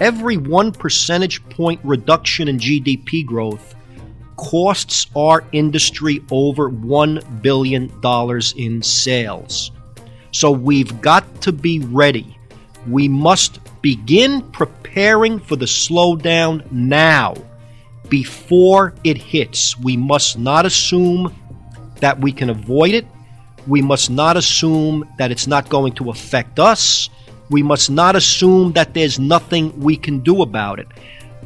Every one percentage point reduction in GDP growth costs our industry over $1 billion in sales. So we've got to be ready. We must begin preparing for the slowdown now before it hits. We must not assume that we can avoid it. We must not assume that it's not going to affect us. We must not assume that there's nothing we can do about it.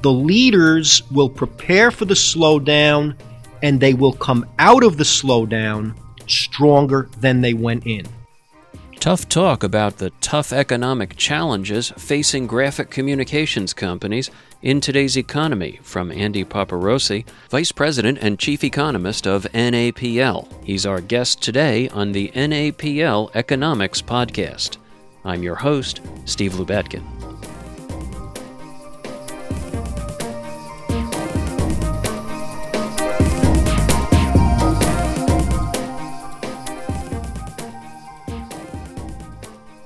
The leaders will prepare for the slowdown and they will come out of the slowdown stronger than they went in. Tough talk about the tough economic challenges facing graphic communications companies in today's economy from Andy Paparozzi, Vice President and Chief Economist of NAPL. He's our guest today on the NAPL Economics Podcast. I'm your host, Steve Lubetkin.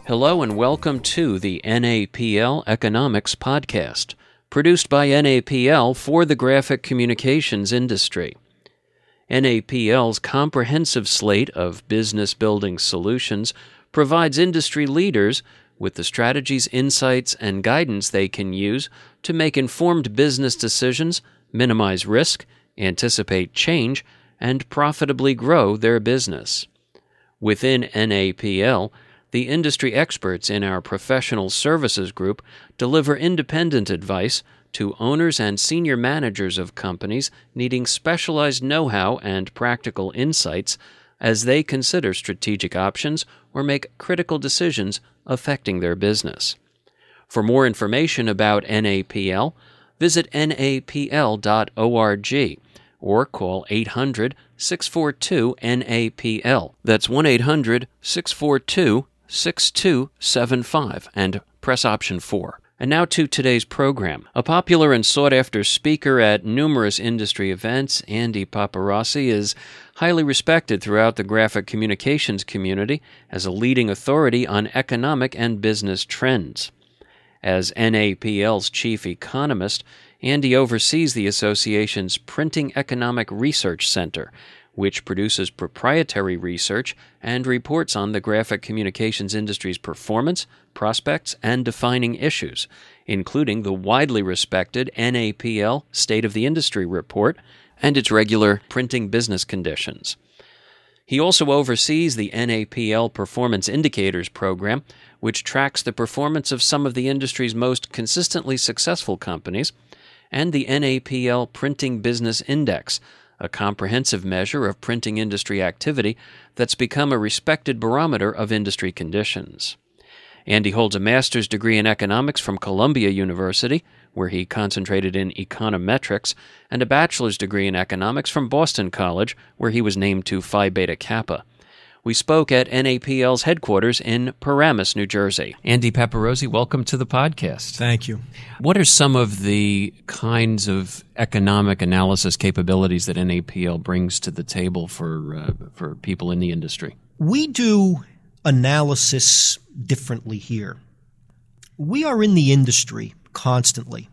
Hello and welcome to the NAPL Economics Podcast, produced by NAPL for the graphic communications industry. NAPL's comprehensive slate of business building solutions provides industry leaders with the strategies, insights, and guidance they can use to make informed business decisions, minimize risk, anticipate change, and profitably grow their business. Within NAPL, the industry experts in our professional services group deliver independent advice to owners and senior managers of companies needing specialized know how and practical insights as they consider strategic options or make critical decisions affecting their business. For more information about NAPL, visit napl.org or call 800 642 NAPL. That's 1 800 642 6275 and press option 4. And now to today's program. A popular and sought after speaker at numerous industry events, Andy Paparozzi is highly respected throughout the graphic communications community as a leading authority on economic and business trends. As NAPL's chief economist, Andy oversees the association's Printing Economic Research Center, which produces proprietary research and reports on the graphic communications industry's performance, prospects, and defining issues, including the widely respected NAPL State of the Industry report and its regular printing business conditions. He also oversees the NAPL Performance Indicators program, which tracks the performance of some of the industry's most consistently successful companies, and the NAPL Printing Business Index, a comprehensive measure of printing industry activity that's become a respected barometer of industry conditions. Andy holds a master's degree in economics from Columbia University, where he concentrated in econometrics, and a bachelor's degree in economics from Boston College, where he was named to Phi Beta Kappa we spoke at NAPL's headquarters in Paramus, New Jersey. Andy Paparozzi, welcome to the podcast. Thank you. What are some of the kinds of economic analysis capabilities that NAPL brings to the table for uh, for people in the industry? We do analysis differently here. We are in the industry constantly.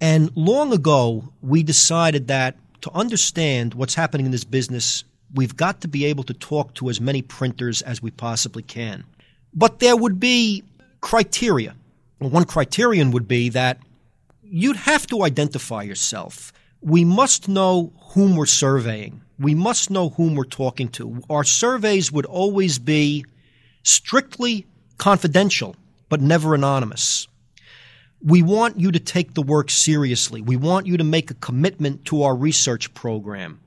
And long ago, we decided that to understand what's happening in this business we've got to be able to talk to as many printers as we possibly can. But there would be criteria. One criterion would be that you'd have to identify yourself. We must know whom we're surveying. We must know whom we're talking to. Our surveys would always be strictly confidential, but never anonymous. We want you to take the work seriously. We want you to make a commitment to our research program.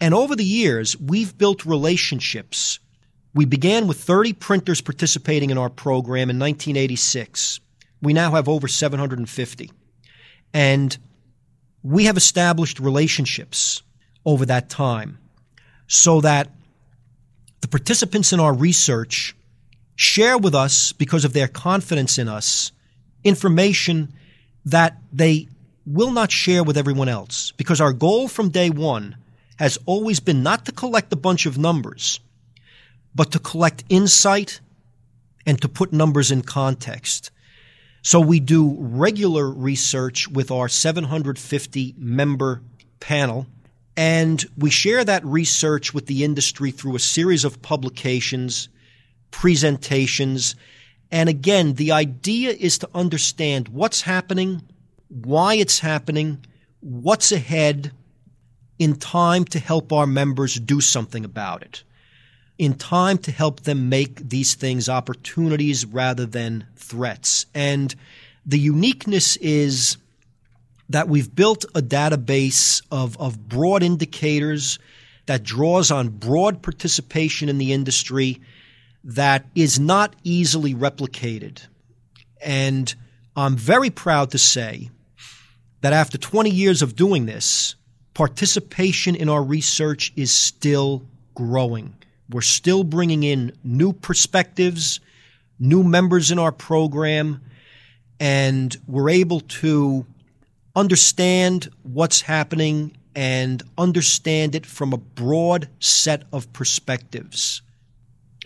And over the years, we've built relationships. We began with 30 printers participating in our program in 1986. We now have over 750. And we have established relationships over that time so that the participants in our research share with us, because of their confidence in us, information that they will not share with everyone else. Because our goal from day one has always been not to collect a bunch of numbers, but to collect insight and to put numbers in context. So we do regular research with our 750 member panel, and we share that research with the industry through a series of publications, presentations, and again, the idea is to understand what's happening, why it's happening, what's ahead in time to help our members do something about it in time to help them make these things opportunities rather than threats. And the uniqueness is that we've built a database of, of broad indicators that draws on broad participation in the industry that is not easily replicated. And I'm very proud to say that after 20 years of doing this, participation in our research is still growing. We're still bringing in new perspectives, new members in our program, and we're able to understand what's happening and understand it from a broad set of perspectives.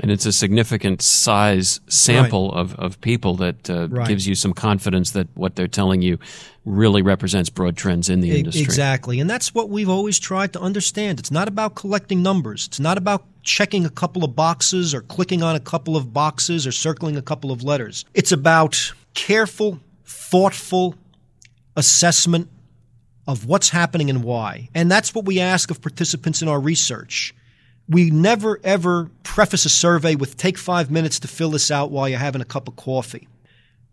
And it's a significant size sample right. of, of people that uh, right. gives you some confidence that what they're telling you really represents broad trends in the industry. Exactly. And that's what we've always tried to understand. It's not about collecting numbers, it's not about checking a couple of boxes or clicking on a couple of boxes or circling a couple of letters. It's about careful, thoughtful assessment of what's happening and why. And that's what we ask of participants in our research we never ever preface a survey with take five minutes to fill this out while you're having a cup of coffee.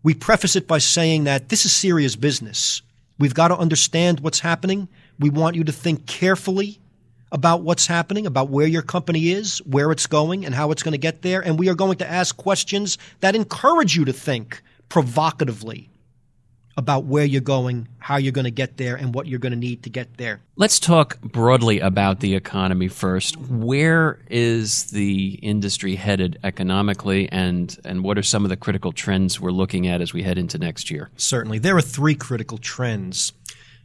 We preface it by saying that this is serious business. We've got to understand what's happening. We want you to think carefully about what's happening, about where your company is, where it's going, and how it's going to get there. And we are going to ask questions that encourage you to think provocatively about where you're going, how you're going to get there, and what you're going to need to get there. Let's talk broadly about the economy first. Where is the industry headed economically, and, and what are some of the critical trends we're looking at as we head into next year? Certainly. There are three critical trends.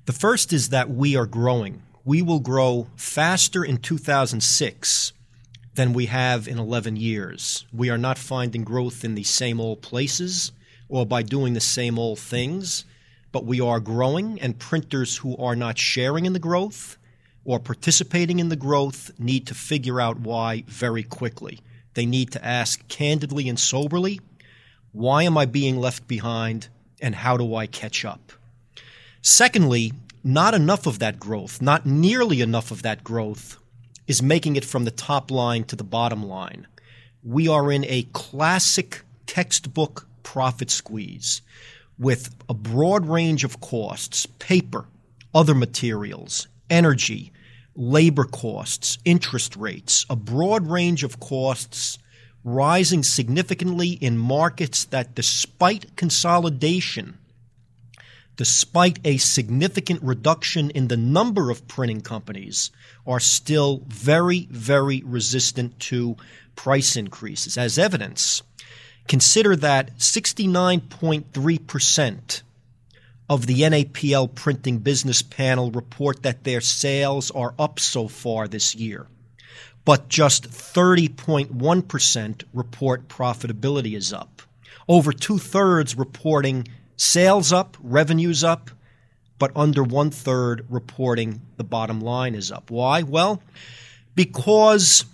The first is that we are growing. We will grow faster in 2006 than we have in 11 years. We are not finding growth in the same old places or by doing the same old things, but we are growing, and printers who are not sharing in the growth or participating in the growth need to figure out why very quickly. They need to ask candidly and soberly why am I being left behind, and how do I catch up? Secondly, not enough of that growth, not nearly enough of that growth, is making it from the top line to the bottom line. We are in a classic textbook profit squeeze with a broad range of costs paper, other materials, energy, labor costs, interest rates, a broad range of costs rising significantly in markets that, despite consolidation, despite a significant reduction in the number of printing companies, are still very, very resistant to price increases. As evidence, Consider that 69.3% of the NAPL printing business panel report that their sales are up so far this year, but just 30.1% report profitability is up. Over two thirds reporting sales up, revenues up, but under one third reporting the bottom line is up. Why? Well, because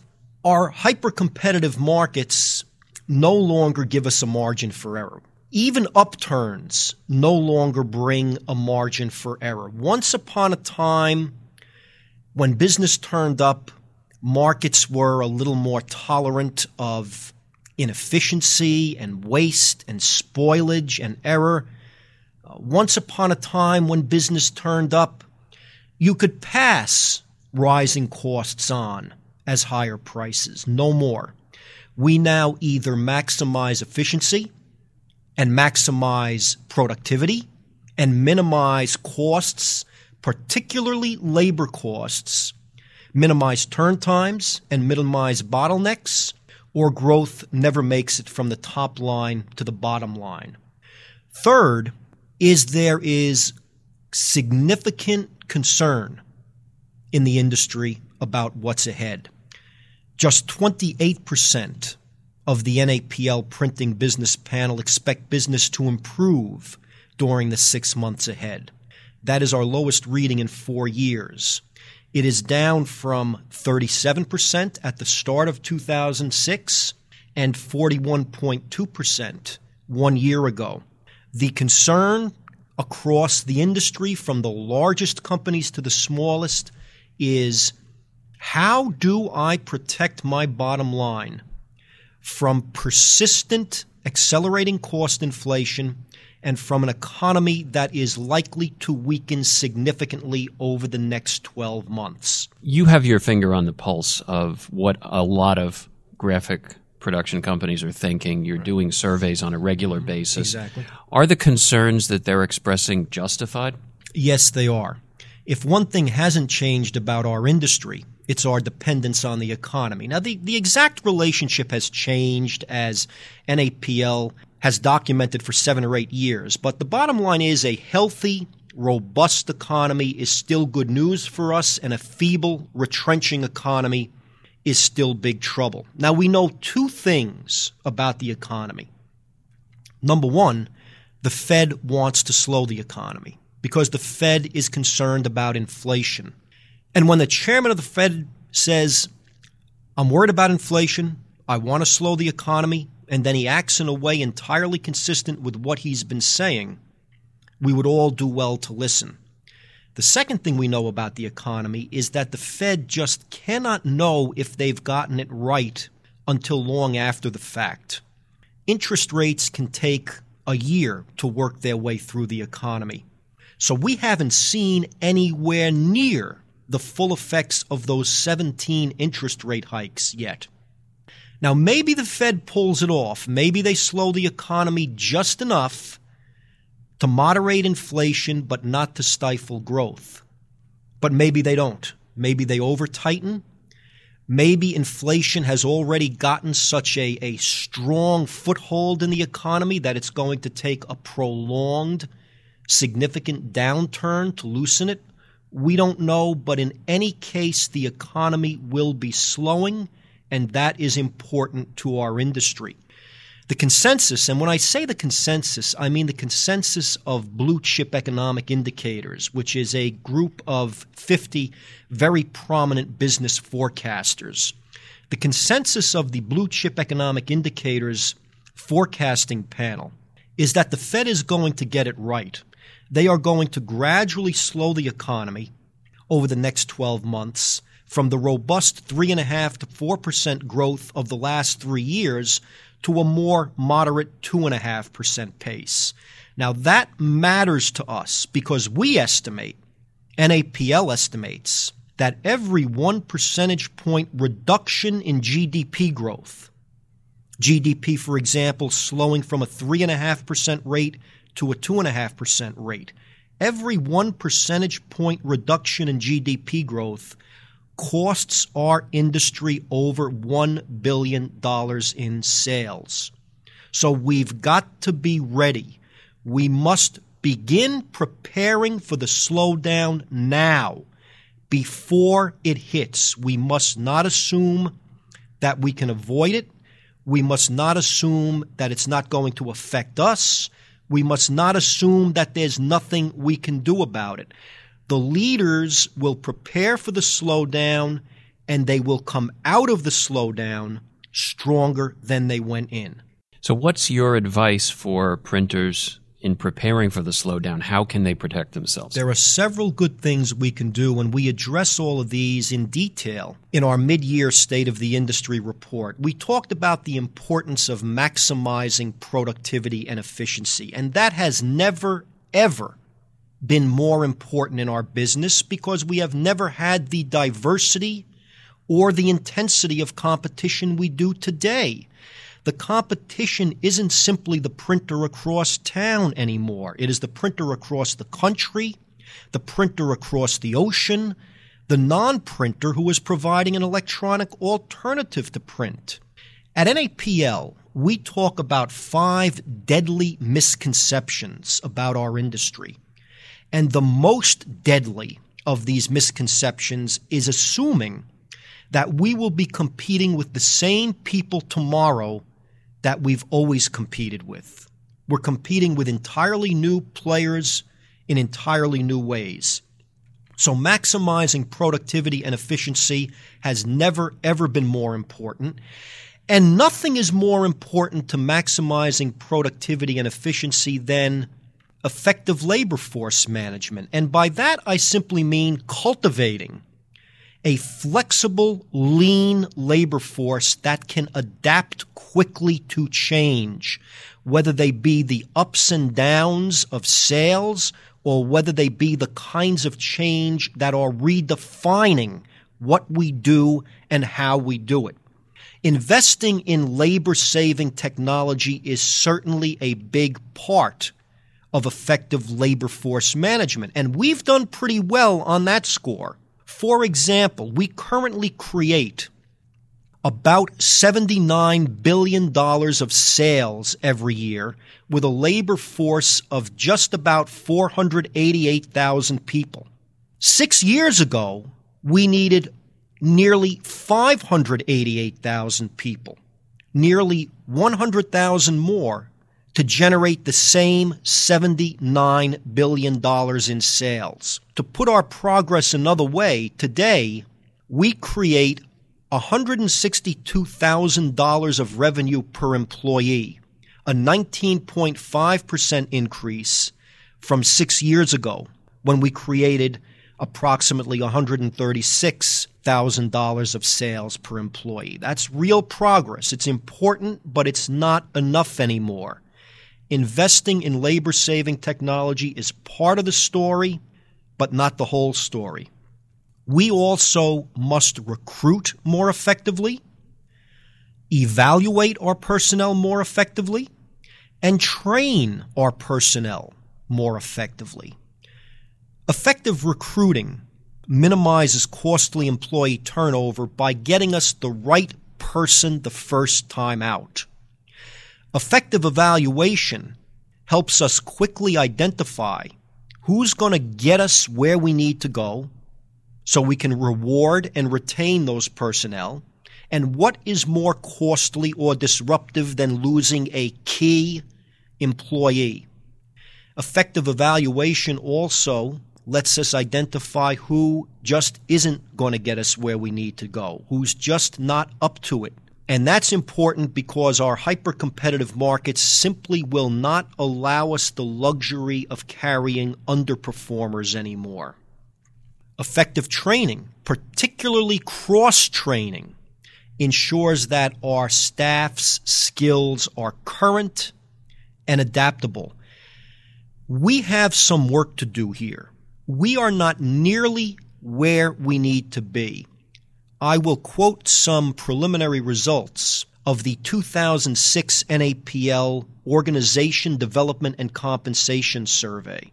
our hyper competitive markets no longer give us a margin for error. Even upturns no longer bring a margin for error. Once upon a time, when business turned up, markets were a little more tolerant of inefficiency and waste and spoilage and error. Uh, once upon a time, when business turned up, you could pass rising costs on as higher prices, no more we now either maximize efficiency and maximize productivity and minimize costs, particularly labor costs, minimize turn times and minimize bottlenecks, or growth never makes it from the top line to the bottom line. Third is there is significant concern in the industry about what's ahead. Just 28% of the NAPL printing business panel expect business to improve during the six months ahead. That is our lowest reading in four years. It is down from 37% at the start of 2006 and 41.2% one year ago. The concern across the industry, from the largest companies to the smallest, is how do I protect my bottom line from persistent accelerating cost inflation and from an economy that is likely to weaken significantly over the next 12 months. You have your finger on the pulse of what a lot of graphic production companies are thinking. You're right. doing surveys on a regular mm-hmm. basis. Exactly. Are the concerns that they're expressing justified? Yes, they are. If one thing hasn't changed about our industry, it's our dependence on the economy. Now, the, the exact relationship has changed as NAPL has documented for seven or eight years. But the bottom line is a healthy, robust economy is still good news for us, and a feeble, retrenching economy is still big trouble. Now, we know two things about the economy. Number one, the Fed wants to slow the economy because the Fed is concerned about inflation. And when the chairman of the Fed says, I'm worried about inflation, I want to slow the economy, and then he acts in a way entirely consistent with what he's been saying, we would all do well to listen. The second thing we know about the economy is that the Fed just cannot know if they've gotten it right until long after the fact. Interest rates can take a year to work their way through the economy. So we haven't seen anywhere near the full effects of those 17 interest rate hikes yet. Now, maybe the Fed pulls it off. Maybe they slow the economy just enough to moderate inflation, but not to stifle growth. But maybe they don't. Maybe they over tighten. Maybe inflation has already gotten such a, a strong foothold in the economy that it's going to take a prolonged, significant downturn to loosen it. We don't know, but in any case, the economy will be slowing and that is important to our industry. The consensus, and when I say the consensus, I mean the consensus of blue chip economic indicators, which is a group of 50 very prominent business forecasters. The consensus of the blue chip economic indicators forecasting panel is that the Fed is going to get it right. They are going to gradually slow the economy over the next 12 months from the robust 3.5 to 4% growth of the last three years to a more moderate 2.5% pace. Now, that matters to us because we estimate, NAPL estimates, that every one percentage point reduction in GDP growth, GDP, for example, slowing from a 3.5% rate to a 2.5% rate, every one percentage point reduction in GDP growth costs our industry over $1 billion in sales. So we've got to be ready. We must begin preparing for the slowdown now before it hits. We must not assume that we can avoid it. We must not assume that it's not going to affect us. We must not assume that there's nothing we can do about it the leaders will prepare for the slowdown and they will come out of the slowdown stronger than they went in. So, what's your advice for printers in preparing for the slowdown? How can they protect themselves? There are several good things we can do, and we address all of these in detail in our mid year State of the Industry report. We talked about the importance of maximizing productivity and efficiency, and that has never, ever been more important in our business because we have never had the diversity or the intensity of competition we do today. The competition isn't simply the printer across town anymore. It is the printer across the country, the printer across the ocean, the non printer who is providing an electronic alternative to print. At NAPL, we talk about five deadly misconceptions about our industry. And the most deadly of these misconceptions is assuming that we will be competing with the same people tomorrow that we've always competed with. We're competing with entirely new players in entirely new ways. So maximizing productivity and efficiency has never ever been more important. And nothing is more important to maximizing productivity and efficiency than effective labor force management. And by that, I simply mean cultivating a flexible, lean labor force that can adapt quickly to change, whether they be the ups and downs of sales or whether they be the kinds of change that are redefining what we do and how we do it. Investing in labor saving technology is certainly a big part of effective labor force management, and we've done pretty well on that score. For example, we currently create about $79 billion of sales every year with a labor force of just about 488,000 people. Six years ago, we needed nearly 588,000 people, nearly 100,000 more to generate the same $79 billion in sales. To put our progress another way, today we create $162,000 of revenue per employee, a 19.5% increase from six years ago when we created approximately $136,000 of sales per employee. That's real progress. It's important, but it's not enough anymore. Investing in labor saving technology is part of the story, but not the whole story. We also must recruit more effectively, evaluate our personnel more effectively, and train our personnel more effectively. Effective recruiting minimizes costly employee turnover by getting us the right person the first time out. Effective evaluation helps us quickly identify who's going to get us where we need to go so we can reward and retain those personnel and what is more costly or disruptive than losing a key employee. Effective evaluation also lets us identify who just isn't going to get us where we need to go, who's just not up to it. And that's important because our hyper competitive markets simply will not allow us the luxury of carrying underperformers anymore. Effective training, particularly cross training, ensures that our staff's skills are current and adaptable. We have some work to do here we are not nearly where we need to be. I will quote some preliminary results of the 2006 NAPL Organization Development and Compensation Survey,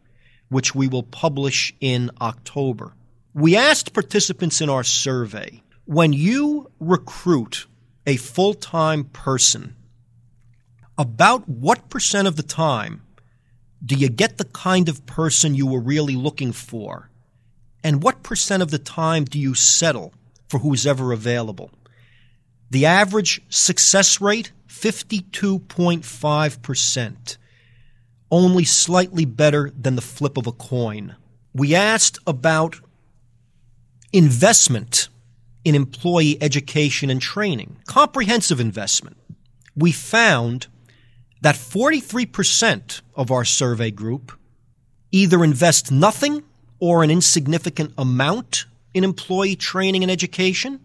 which we will publish in October. We asked participants in our survey when you recruit a full time person, about what percent of the time do you get the kind of person you were really looking for? And what percent of the time do you settle for who's ever available? The average success rate, 52.5%, only slightly better than the flip of a coin. We asked about investment in employee education and training, comprehensive investment. We found that 43% of our survey group either invest nothing or an insignificant amount in employee training and education,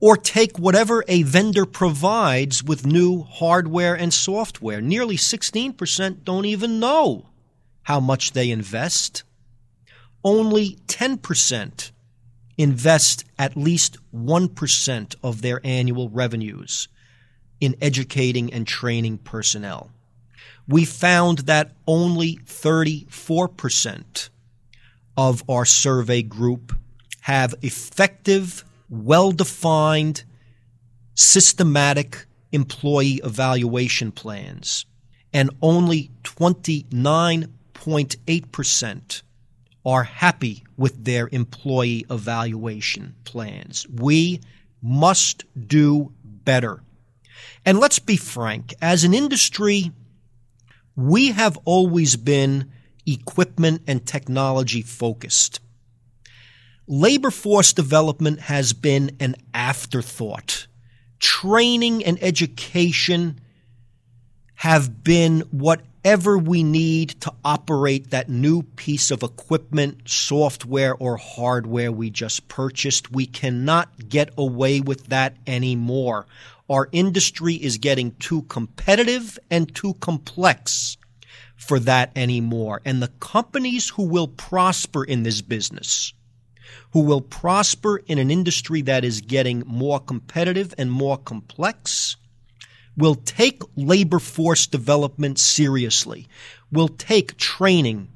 or take whatever a vendor provides with new hardware and software. Nearly 16% don't even know how much they invest. Only 10% invest at least 1% of their annual revenues in educating and training personnel. We found that only 34% of our survey group have effective, well defined, systematic employee evaluation plans, and only 29.8% are happy with their employee evaluation plans. We must do better. And let's be frank, as an industry, we have always been equipment and technology focused. Labor force development has been an afterthought. Training and education have been whatever we need to operate that new piece of equipment, software, or hardware we just purchased. We cannot get away with that anymore. Our industry is getting too competitive and too complex for that anymore. And the companies who will prosper in this business, who will prosper in an industry that is getting more competitive and more complex, will take labor force development seriously, will take training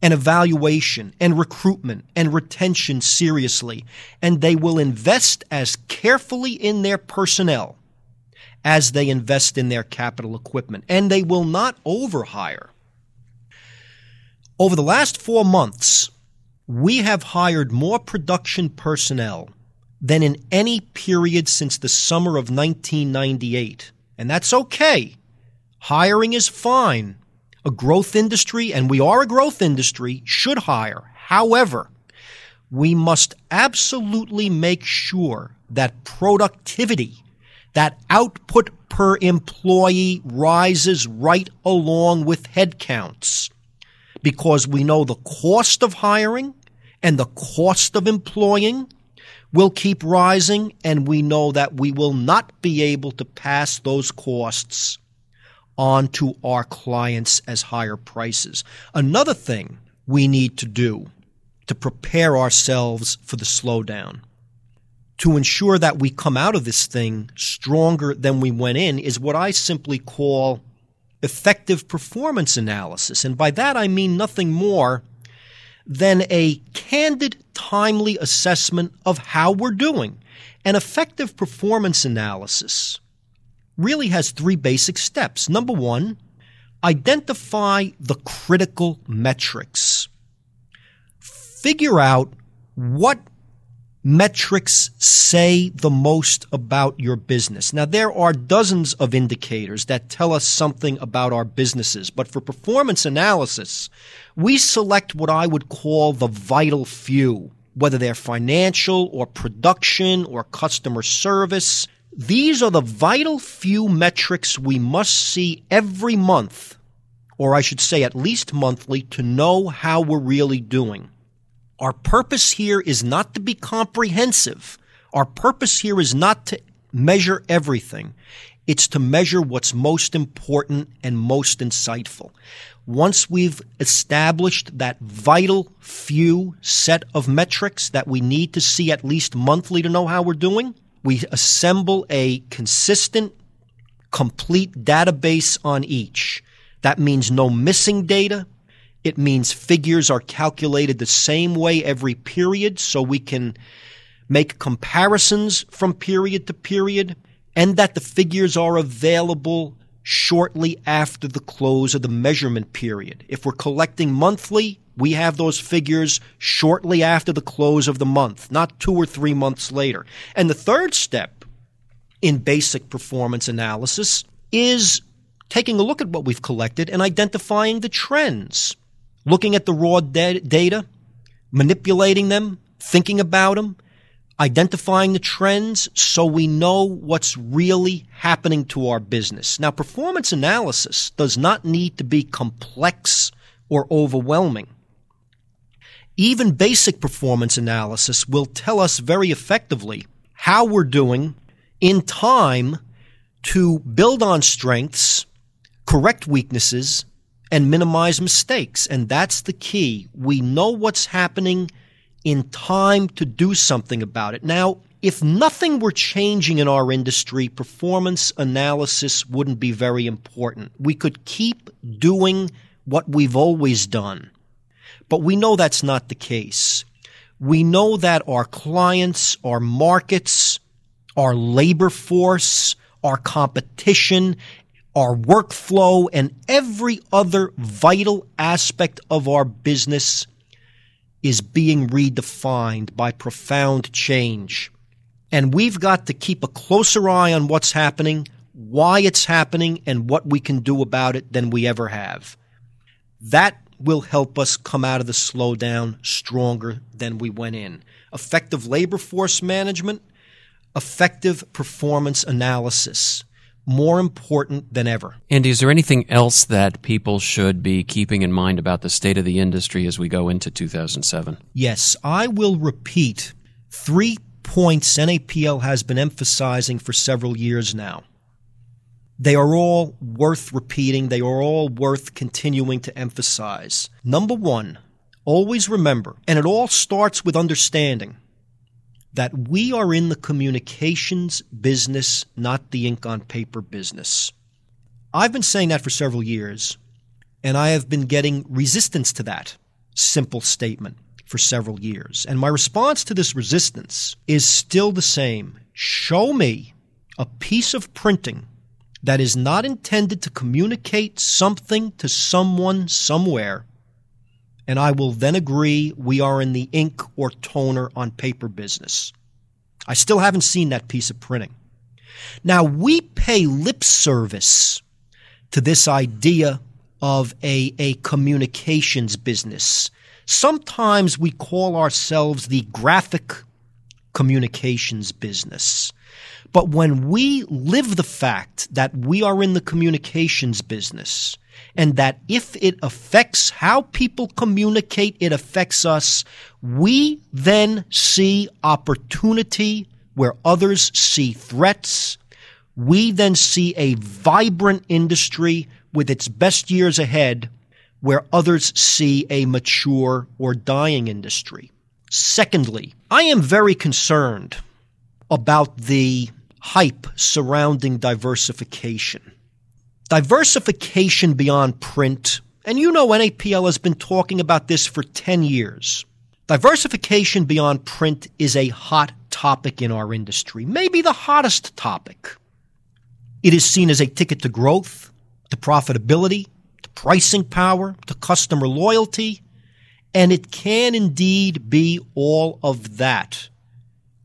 and evaluation and recruitment and retention seriously, and they will invest as carefully in their personnel as they invest in their capital equipment, and they will not overhire. Over the last four months, we have hired more production personnel than in any period since the summer of 1998 and that's okay. Hiring is fine. A growth industry, and we are a growth industry, should hire. However, we must absolutely make sure that productivity, that output per employee rises right along with headcounts because we know the cost of hiring and the cost of employing will keep rising, and we know that we will not be able to pass those costs on to our clients as higher prices. Another thing we need to do to prepare ourselves for the slowdown, to ensure that we come out of this thing stronger than we went in, is what I simply call effective performance analysis. And by that I mean nothing more than a candid, timely assessment of how we're doing. An effective performance analysis really has three basic steps. Number one, identify the critical metrics. Figure out what metrics say the most about your business. Now, there are dozens of indicators that tell us something about our businesses, but for performance analysis, we select what I would call the vital few, whether they're financial or production or customer service. These are the vital few metrics we must see every month, or I should say at least monthly, to know how we're really doing. Our purpose here is not to be comprehensive. Our purpose here is not to measure everything. It's to measure what's most important and most insightful. Once we've established that vital few set of metrics that we need to see at least monthly to know how we're doing, we assemble a consistent, complete database on each. That means no missing data, it means figures are calculated the same way every period so we can make comparisons from period to period and that the figures are available shortly after the close of the measurement period. If we're collecting monthly, we have those figures shortly after the close of the month, not two or three months later. And the third step in basic performance analysis is taking a look at what we've collected and identifying the trends looking at the raw da- data, manipulating them, thinking about them, identifying the trends so we know what's really happening to our business. Now, performance analysis does not need to be complex or overwhelming. Even basic performance analysis will tell us very effectively how we're doing in time to build on strengths, correct weaknesses, and minimize mistakes. And that's the key. We know what's happening in time to do something about it. Now, if nothing were changing in our industry, performance analysis wouldn't be very important. We could keep doing what we've always done. But we know that's not the case. We know that our clients, our markets, our labor force, our competition, our workflow, and every other vital aspect of our business is being redefined by profound change. And we've got to keep a closer eye on what's happening, why it's happening, and what we can do about it than we ever have. That will help us come out of the slowdown stronger than we went in. Effective labor force management, effective performance analysis more important than ever. Andy, is there anything else that people should be keeping in mind about the state of the industry as we go into 2007? Yes, I will repeat three points NAPL has been emphasizing for several years now. They are all worth repeating, they are all worth continuing to emphasize. Number one, always remember, and it all starts with understanding that we are in the communications business, not the ink on paper business. I've been saying that for several years, and I have been getting resistance to that simple statement for several years. And my response to this resistance is still the same. Show me a piece of printing that is not intended to communicate something to someone somewhere, and I will then agree we are in the ink or toner on paper business. I still haven't seen that piece of printing. Now, we pay lip service to this idea of a, a communications business. Sometimes we call ourselves the graphic communications business. But when we live the fact that we are in the communications business and that if it affects how people communicate, it affects us, we then see opportunity where others see threats. We then see a vibrant industry with its best years ahead where others see a mature or dying industry. Secondly, I am very concerned about the hype surrounding diversification. Diversification beyond print, and you know NAPL has been talking about this for 10 years. Diversification beyond print is a hot topic in our industry, maybe the hottest topic. It is seen as a ticket to growth, to profitability, to pricing power, to customer loyalty, and it can indeed be all of that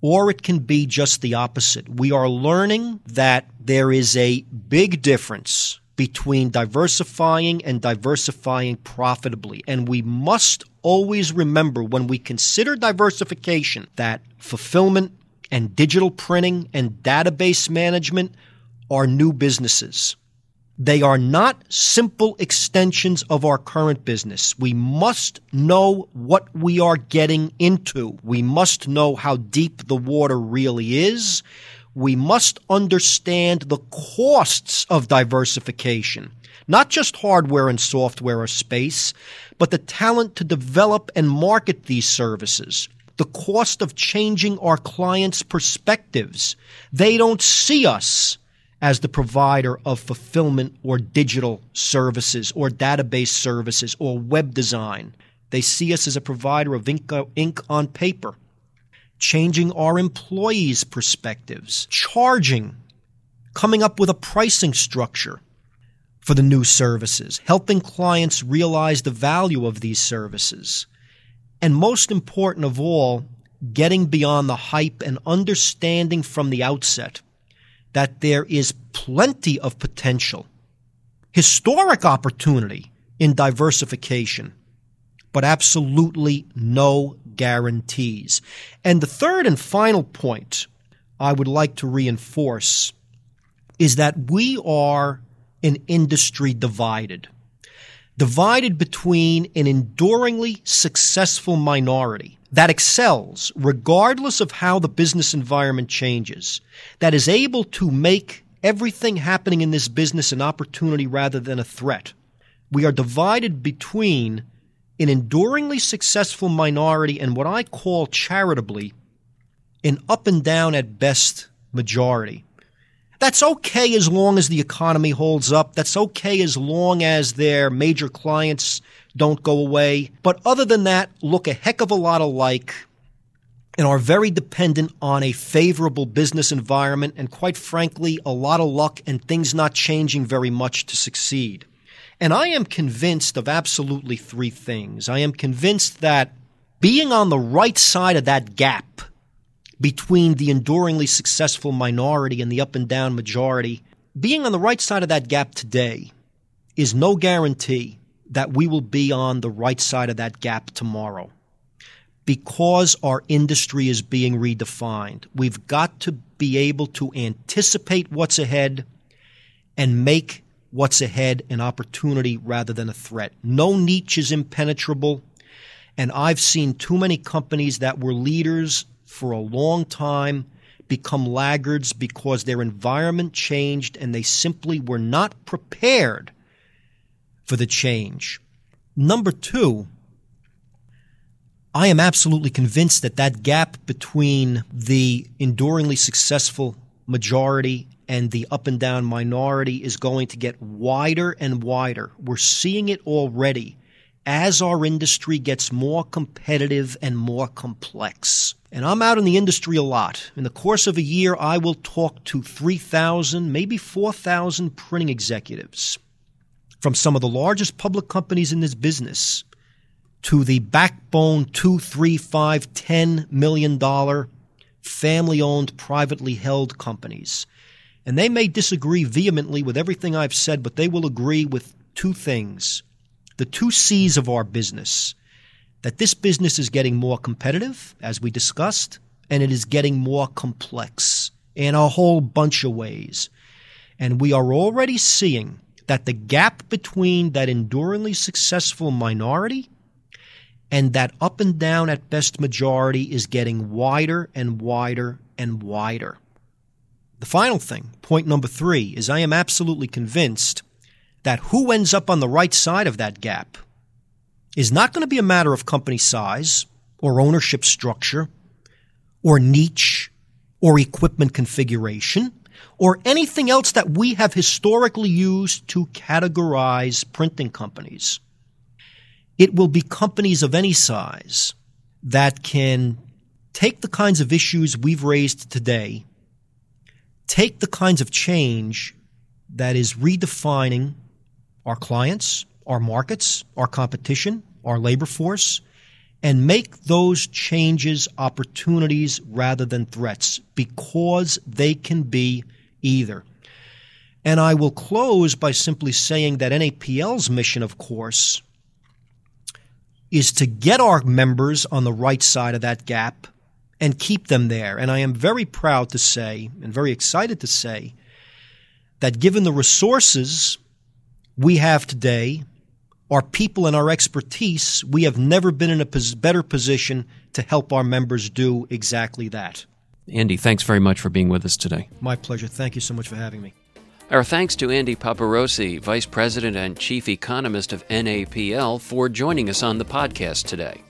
or it can be just the opposite. We are learning that there is a big difference between diversifying and diversifying profitably. And we must always remember when we consider diversification that fulfillment and digital printing and database management are new businesses. They are not simple extensions of our current business. We must know what we are getting into. We must know how deep the water really is. We must understand the costs of diversification, not just hardware and software or space, but the talent to develop and market these services the cost of changing our clients' perspectives. They don't see us as the provider of fulfillment or digital services or database services or web design. They see us as a provider of ink, uh, ink on paper, changing our employees' perspectives, charging, coming up with a pricing structure for the new services, helping clients realize the value of these services. And most important of all, getting beyond the hype and understanding from the outset that there is plenty of potential, historic opportunity in diversification, but absolutely no guarantees. And the third and final point I would like to reinforce is that we are an industry divided. Divided between an enduringly successful minority that excels regardless of how the business environment changes, that is able to make everything happening in this business an opportunity rather than a threat. We are divided between an enduringly successful minority and what I call charitably an up and down at best majority. That's okay as long as the economy holds up. That's okay as long as their major clients don't go away. But other than that, look a heck of a lot alike and are very dependent on a favorable business environment and, quite frankly, a lot of luck and things not changing very much to succeed. And I am convinced of absolutely three things. I am convinced that being on the right side of that gap between the enduringly successful minority and the up and down majority, being on the right side of that gap today is no guarantee that we will be on the right side of that gap tomorrow. Because our industry is being redefined, we've got to be able to anticipate what's ahead and make what's ahead an opportunity rather than a threat. No niche is impenetrable. And I've seen too many companies that were leaders for a long time become laggards because their environment changed and they simply were not prepared for the change. Number two, I am absolutely convinced that that gap between the enduringly successful majority and the up and down minority is going to get wider and wider. We're seeing it already as our industry gets more competitive and more complex. And I'm out in the industry a lot. In the course of a year, I will talk to 3,000, maybe 4,000 printing executives from some of the largest public companies in this business to the backbone two, three, five, ten million dollar family owned, privately held companies. And they may disagree vehemently with everything I've said, but they will agree with two things. The two C's of our business that this business is getting more competitive, as we discussed, and it is getting more complex in a whole bunch of ways. And we are already seeing that the gap between that enduringly successful minority and that up and down at best majority is getting wider and wider and wider. The final thing, point number three, is I am absolutely convinced that who ends up on the right side of that gap is not going to be a matter of company size or ownership structure or niche or equipment configuration or anything else that we have historically used to categorize printing companies. It will be companies of any size that can take the kinds of issues we've raised today, take the kinds of change that is redefining our clients, our markets, our competition, our labor force, and make those changes opportunities rather than threats because they can be either. And I will close by simply saying that NAPL's mission, of course, is to get our members on the right side of that gap and keep them there. And I am very proud to say and very excited to say that given the resources we have today, our people and our expertise, we have never been in a better position to help our members do exactly that. Andy, thanks very much for being with us today. My pleasure. Thank you so much for having me. Our thanks to Andy Paparozzi, Vice President and Chief Economist of NAPL, for joining us on the podcast today.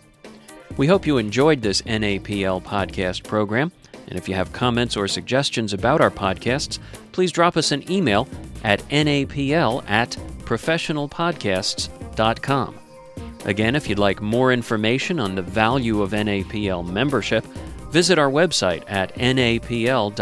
We hope you enjoyed this NAPL podcast program. And if you have comments or suggestions about our podcasts, please drop us an email at napl at professionalpodcasts.com. Again, if you'd like more information on the value of NAPL membership, visit our website at napl.org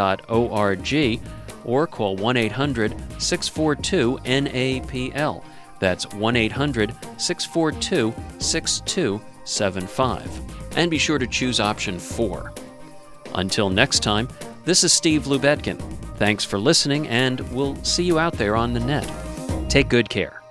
or call 1 800 642 NAPL. That's 1 800 642 6275. And be sure to choose option 4. Until next time, this is Steve Lubetkin. Thanks for listening, and we'll see you out there on the net. Take good care.